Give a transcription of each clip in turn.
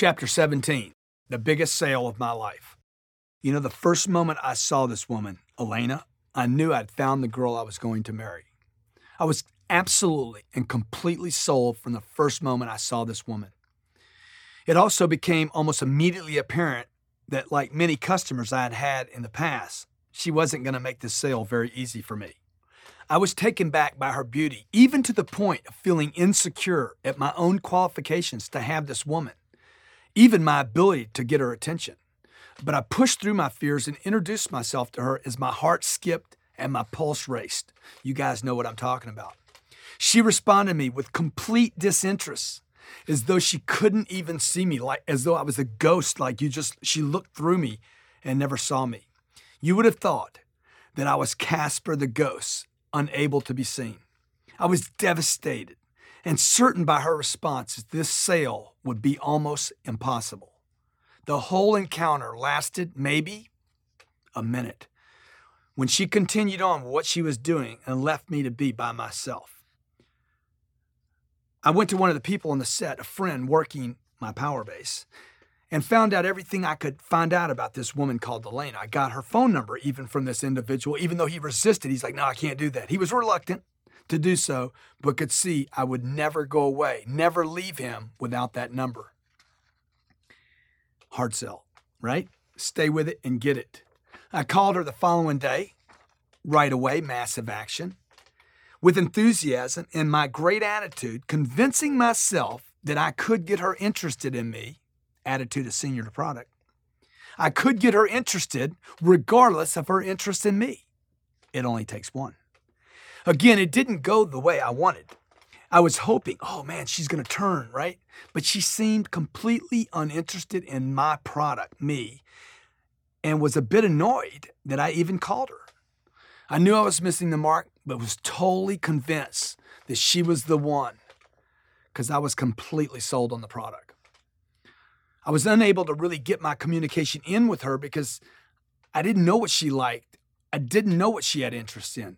Chapter 17 The biggest sale of my life. You know, the first moment I saw this woman, Elena, I knew I'd found the girl I was going to marry. I was absolutely and completely sold from the first moment I saw this woman. It also became almost immediately apparent that, like many customers I had had in the past, she wasn't going to make this sale very easy for me. I was taken back by her beauty, even to the point of feeling insecure at my own qualifications to have this woman, even my ability to get her attention. But I pushed through my fears and introduced myself to her as my heart skipped and my pulse raced. You guys know what I'm talking about. She responded to me with complete disinterest, as though she couldn't even see me, like as though I was a ghost, like you just she looked through me and never saw me. You would have thought that I was Casper the ghost, unable to be seen. I was devastated and certain by her response that this sale would be almost impossible. The whole encounter lasted maybe a minute when she continued on with what she was doing and left me to be by myself. I went to one of the people on the set, a friend working my power base, and found out everything I could find out about this woman called Elena. I got her phone number even from this individual, even though he resisted. He's like, no, I can't do that. He was reluctant to do so, but could see I would never go away, never leave him without that number. Hard sell, right? Stay with it and get it. I called her the following day, right away, massive action, with enthusiasm and my great attitude, convincing myself that I could get her interested in me attitude of senior to product. I could get her interested regardless of her interest in me. It only takes one. Again, it didn't go the way I wanted. I was hoping, oh man, she's going to turn, right? But she seemed completely uninterested in my product, me, and was a bit annoyed that I even called her. I knew I was missing the mark, but was totally convinced that she was the one because I was completely sold on the product. I was unable to really get my communication in with her because I didn't know what she liked. I didn't know what she had interest in.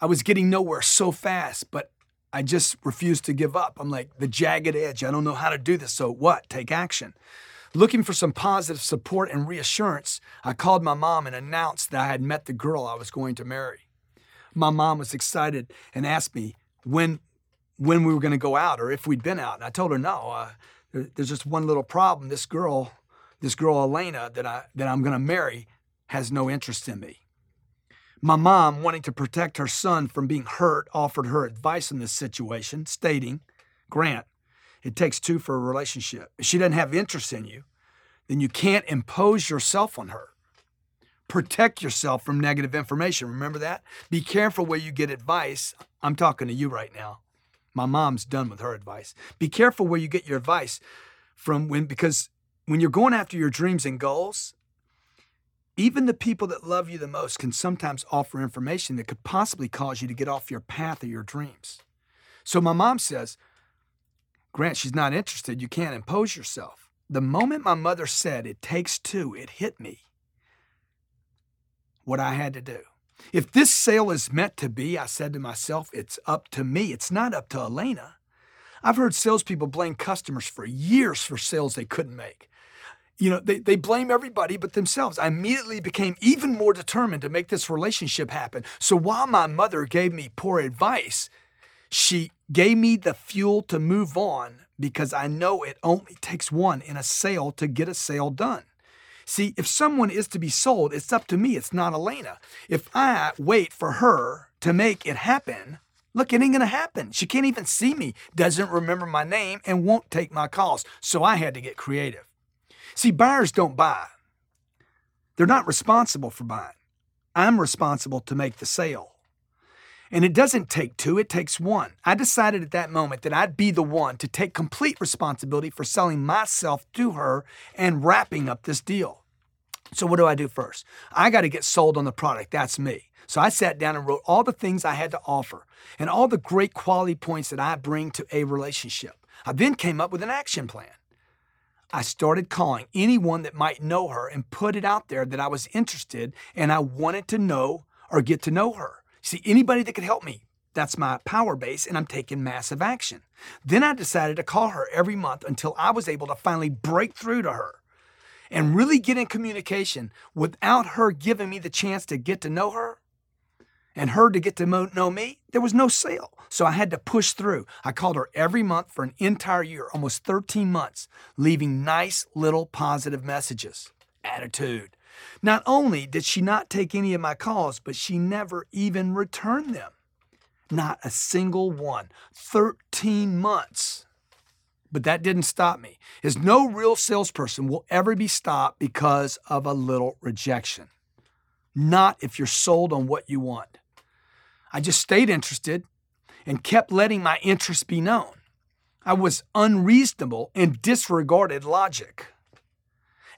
I was getting nowhere so fast, but I just refused to give up. I'm like, the jagged edge. I don't know how to do this. So what? Take action. Looking for some positive support and reassurance, I called my mom and announced that I had met the girl I was going to marry. My mom was excited and asked me when when we were going to go out or if we'd been out. And I told her, no, uh, there's just one little problem. This girl, this girl Elena that I that I'm going to marry has no interest in me. My mom, wanting to protect her son from being hurt, offered her advice in this situation, stating, Grant, it takes two for a relationship. If she doesn't have interest in you, then you can't impose yourself on her. Protect yourself from negative information. Remember that? Be careful where you get advice. I'm talking to you right now. My mom's done with her advice. Be careful where you get your advice from when because when you're going after your dreams and goals, even the people that love you the most can sometimes offer information that could possibly cause you to get off your path of your dreams. So my mom says, Grant, she's not interested. You can't impose yourself. The moment my mother said it takes two, it hit me what I had to do. If this sale is meant to be, I said to myself, it's up to me. It's not up to Elena. I've heard salespeople blame customers for years for sales they couldn't make. You know, they, they blame everybody but themselves. I immediately became even more determined to make this relationship happen. So while my mother gave me poor advice, she gave me the fuel to move on because I know it only takes one in a sale to get a sale done. See, if someone is to be sold, it's up to me. It's not Elena. If I wait for her to make it happen, look, it ain't to happen. She can't even see me, doesn't remember my name, and won't take my calls. So I had to get creative. See, buyers don't buy, they're not responsible for buying. I'm responsible to make the sale. And it doesn't take two, it takes one. I decided at that moment that I'd be the one to take complete responsibility for selling myself to her and wrapping up this deal. So, what do I do first? I got to get sold on the product. That's me. So, I sat down and wrote all the things I had to offer and all the great quality points that I bring to a relationship. I then came up with an action plan. I started calling anyone that might know her and put it out there that I was interested and I wanted to know or get to know her. See, anybody that could help me That's my power base, and I'm taking massive action. Then I decided to call her every month until I was able to finally break through to her and really get in communication without her giving me the chance to get to know her and her to get to know me. There was no sale. So I had to push through. I called her every month for an entire year, almost 13 months, leaving nice little positive messages. Attitude. Not only did she not take any of my calls, but she never even returned them. Not a single one. 13 months. But that didn't stop me, as no real salesperson will ever be stopped because of a little rejection. Not if you're sold on what you want. I just stayed interested and kept letting my interest be known. I was unreasonable and disregarded logic.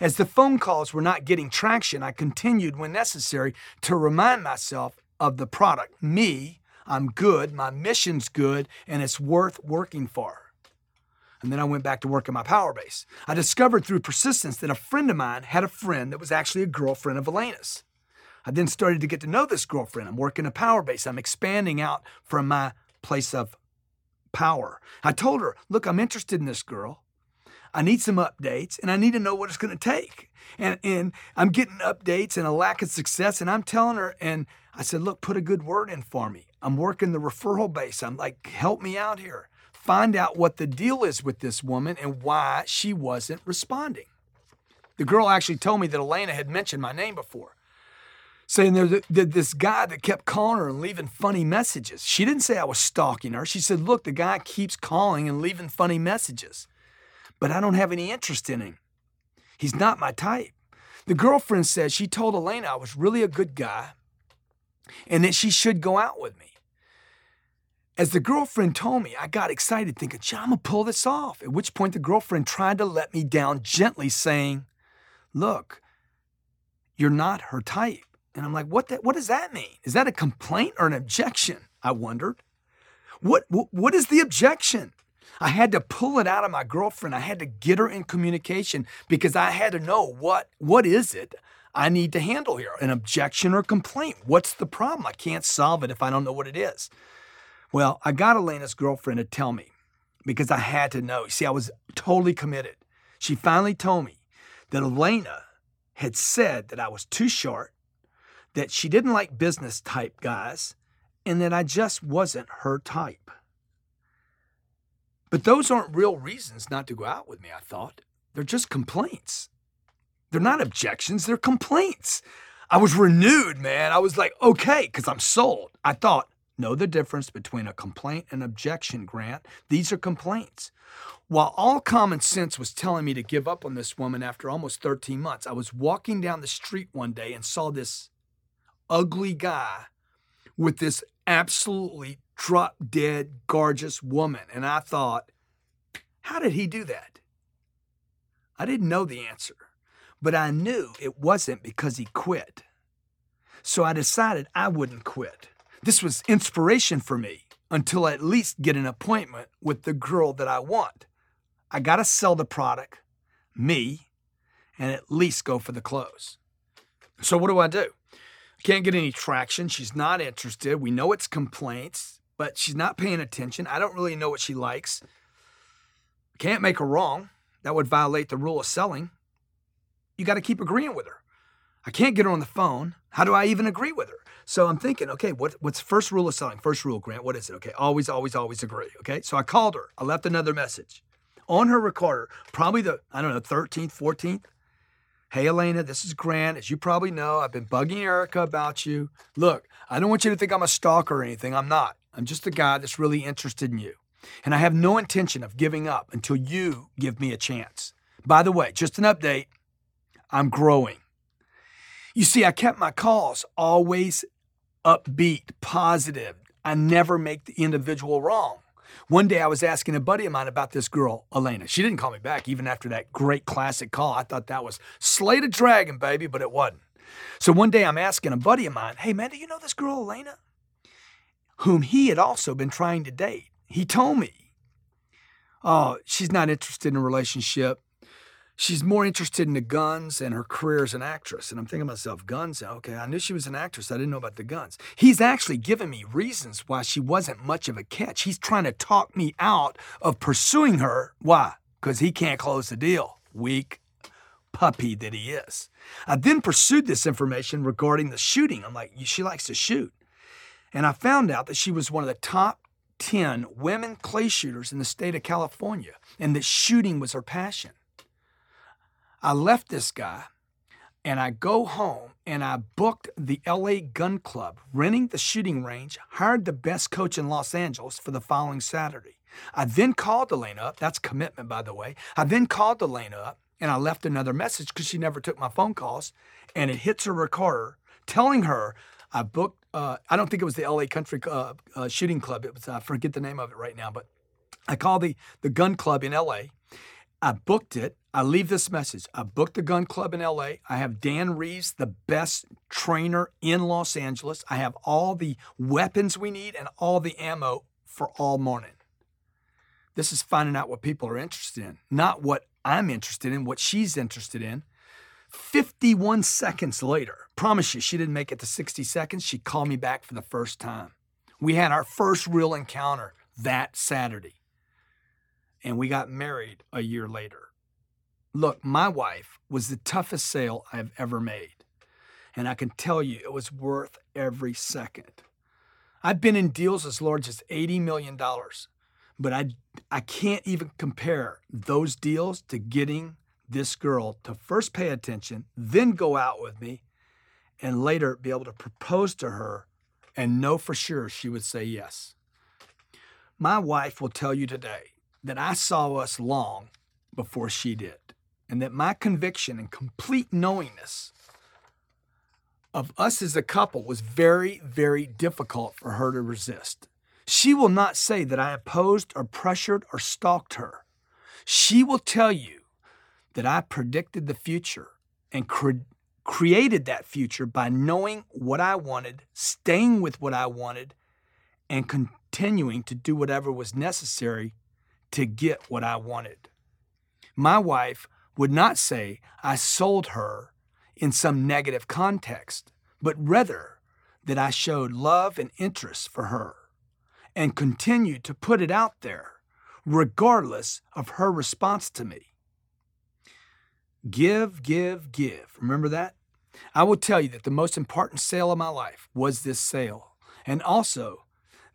As the phone calls were not getting traction, I continued when necessary to remind myself of the product. Me, I'm good, my mission's good, and it's worth working for. And then I went back to work at my power base. I discovered through persistence that a friend of mine had a friend that was actually a girlfriend of Elena's. I then started to get to know this girlfriend. I'm working a power base. I'm expanding out from my place of power. I told her, look, I'm interested in this girl. I need some updates and I need to know what it's going to take. And, and I'm getting updates and a lack of success. And I'm telling her, and I said, look, put a good word in for me. I'm working the referral base. I'm like, help me out here. Find out what the deal is with this woman and why she wasn't responding. The girl actually told me that Elena had mentioned my name before saying there's this guy that kept calling her and leaving funny messages. She didn't say I was stalking her. She said, Look, the guy keeps calling and leaving funny messages, but I don't have any interest in him. He's not my type. The girlfriend said she told Elena I was really a good guy and that she should go out with me. As the girlfriend told me, I got excited thinking, gee, I'm gonna pull this off. At which point the girlfriend tried to let me down gently, saying, Look, you're not her type. And I'm like, what, what does that mean? Is that a complaint or an objection? I wondered. What, what, what is the objection? I had to pull it out of my girlfriend. I had to get her in communication because I had to know what, what is it I need to handle here? An objection or complaint? What's the problem? I can't solve it if I don't know what it is. Well, I got Elena's girlfriend to tell me because I had to know. See, I was totally committed. She finally told me that Elena had said that I was too short, that she didn't like business type guys and that I just wasn't her type. But those aren't real reasons not to go out with me, I thought. They're just complaints. They're not objections, they're complaints. I was renewed, man. I was like, okay, because I'm sold. I thought, know the difference between a complaint and objection, Grant. These are complaints. While all common sense was telling me to give up on this woman after almost 13 months, I was walking down the street one day and saw this ugly guy with this absolutely drop dead gorgeous woman. And I thought, how did he do that? I didn't know the answer, but I knew it wasn't because he quit. So I decided I wouldn't quit. This was inspiration for me until I at least get an appointment with the girl that I want. I got to sell the product, me, and at least go for the close. So, what do I do? Can't get any traction. She's not interested. We know it's complaints, but she's not paying attention. I don't really know what she likes. Can't make her wrong. That would violate the rule of selling. You got to keep agreeing with her. I can't get her on the phone. How do I even agree with her? So I'm thinking, okay, what, what's first rule of selling? First rule, Grant, what is it? Okay, always, always, always agree. Okay, so I called her. I left another message on her recorder, probably the, I don't know, 13th, 14th. Hey, Elena, this is Grant. As you probably know, I've been bugging Erica about you. Look, I don't want you to think I'm a stalker or anything. I'm not. I'm just a guy that's really interested in you. And I have no intention of giving up until you give me a chance. By the way, just an update I'm growing. You see, I kept my calls always upbeat, positive. I never make the individual wrong. One day I was asking a buddy of mine about this girl, Elena. She didn't call me back even after that great classic call. I thought that was Slay the Dragon, baby, but it wasn't. So one day I'm asking a buddy of mine, hey man, do you know this girl, Elena? Whom he had also been trying to date. He told me, oh, she's not interested in a relationship. She's more interested in the guns and her career as an actress. And I'm thinking to myself, guns? Okay, I knew she was an actress. I didn't know about the guns. He's actually given me reasons why she wasn't much of a catch. He's trying to talk me out of pursuing her. Why? Because he can't close the deal. Weak puppy that he is. I then pursued this information regarding the shooting. I'm like, she likes to shoot. And I found out that she was one of the top 10 women clay shooters in the state of California and that shooting was her passion. I left this guy and I go home and I booked the LA Gun Club, renting the shooting range, hired the best coach in Los Angeles for the following Saturday. I then called Elaine up. That's commitment, by the way. I then called Elaine up and I left another message because she never took my phone calls. And it hits her recorder telling her I booked, uh, I don't think it was the LA Country uh, uh, Shooting Club. It was, I forget the name of it right now, but I called the, the gun club in LA. I booked it. I leave this message. I booked the gun club in LA. I have Dan Reeves, the best trainer in Los Angeles. I have all the weapons we need and all the ammo for all morning. This is finding out what people are interested in, not what I'm interested in, what she's interested in. 51 seconds later, promise you, she didn't make it to 60 seconds. She called me back for the first time. We had our first real encounter that Saturday, and we got married a year later. Look, my wife was the toughest sale I've ever made, and I can tell you it was worth every second. I've been in deals as large as $80 million, but I, I can't even compare those deals to getting this girl to first pay attention, then go out with me, and later be able to propose to her and know for sure she would say yes. My wife will tell you today that I saw us long before she did, and that my conviction and complete knowingness of us as a couple was very, very difficult for her to resist. She will not say that I opposed or pressured or stalked her. She will tell you that I predicted the future and cre- created that future by knowing what I wanted, staying with what I wanted, and continuing to do whatever was necessary to get what I wanted. My wife would not say I sold her in some negative context, but rather that I showed love and interest for her and continued to put it out there, regardless of her response to me. Give, give, give. Remember that? I will tell you that the most important sale of my life was this sale. And also,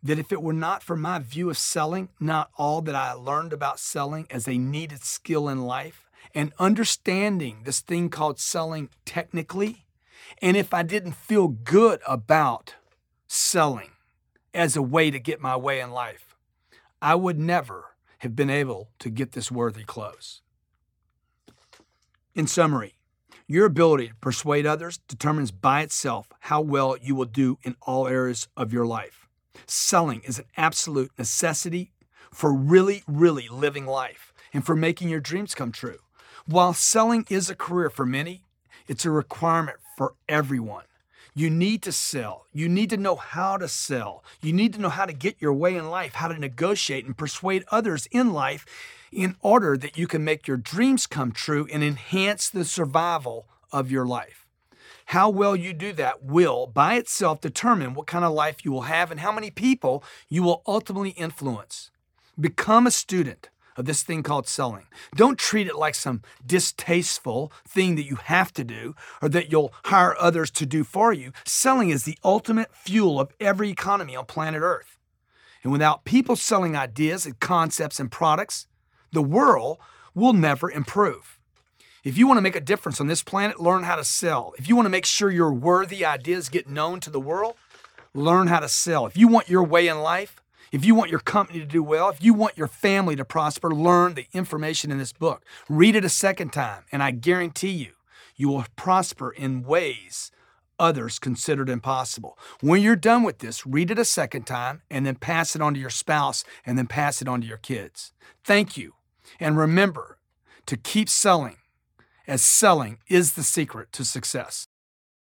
that if it were not for my view of selling, not all that I learned about selling as a needed skill in life, and understanding this thing called selling technically, and if I didn't feel good about selling as a way to get my way in life, I would never have been able to get this worthy close. In summary, your ability to persuade others determines by itself how well you will do in all areas of your life. Selling is an absolute necessity for really, really living life and for making your dreams come true. While selling is a career for many, it's a requirement for everyone. You need to sell. You need to know how to sell. You need to know how to get your way in life, how to negotiate and persuade others in life in order that you can make your dreams come true and enhance the survival of your life. How well you do that will, by itself, determine what kind of life you will have and how many people you will ultimately influence. Become a student of this thing called selling. Don't treat it like some distasteful thing that you have to do or that you'll hire others to do for you. Selling is the ultimate fuel of every economy on planet Earth. And without people selling ideas and concepts and products, the world will never improve. If you want to make a difference on this planet, learn how to sell. If you want to make sure your worthy ideas get known to the world, learn how to sell. If you want your way in life, if you want your company to do well, if you want your family to prosper, learn the information in this book. Read it a second time, and I guarantee you, you will prosper in ways others considered impossible. When you're done with this, read it a second time and then pass it on to your spouse and then pass it on to your kids. Thank you. And remember to keep selling, as selling is the secret to success.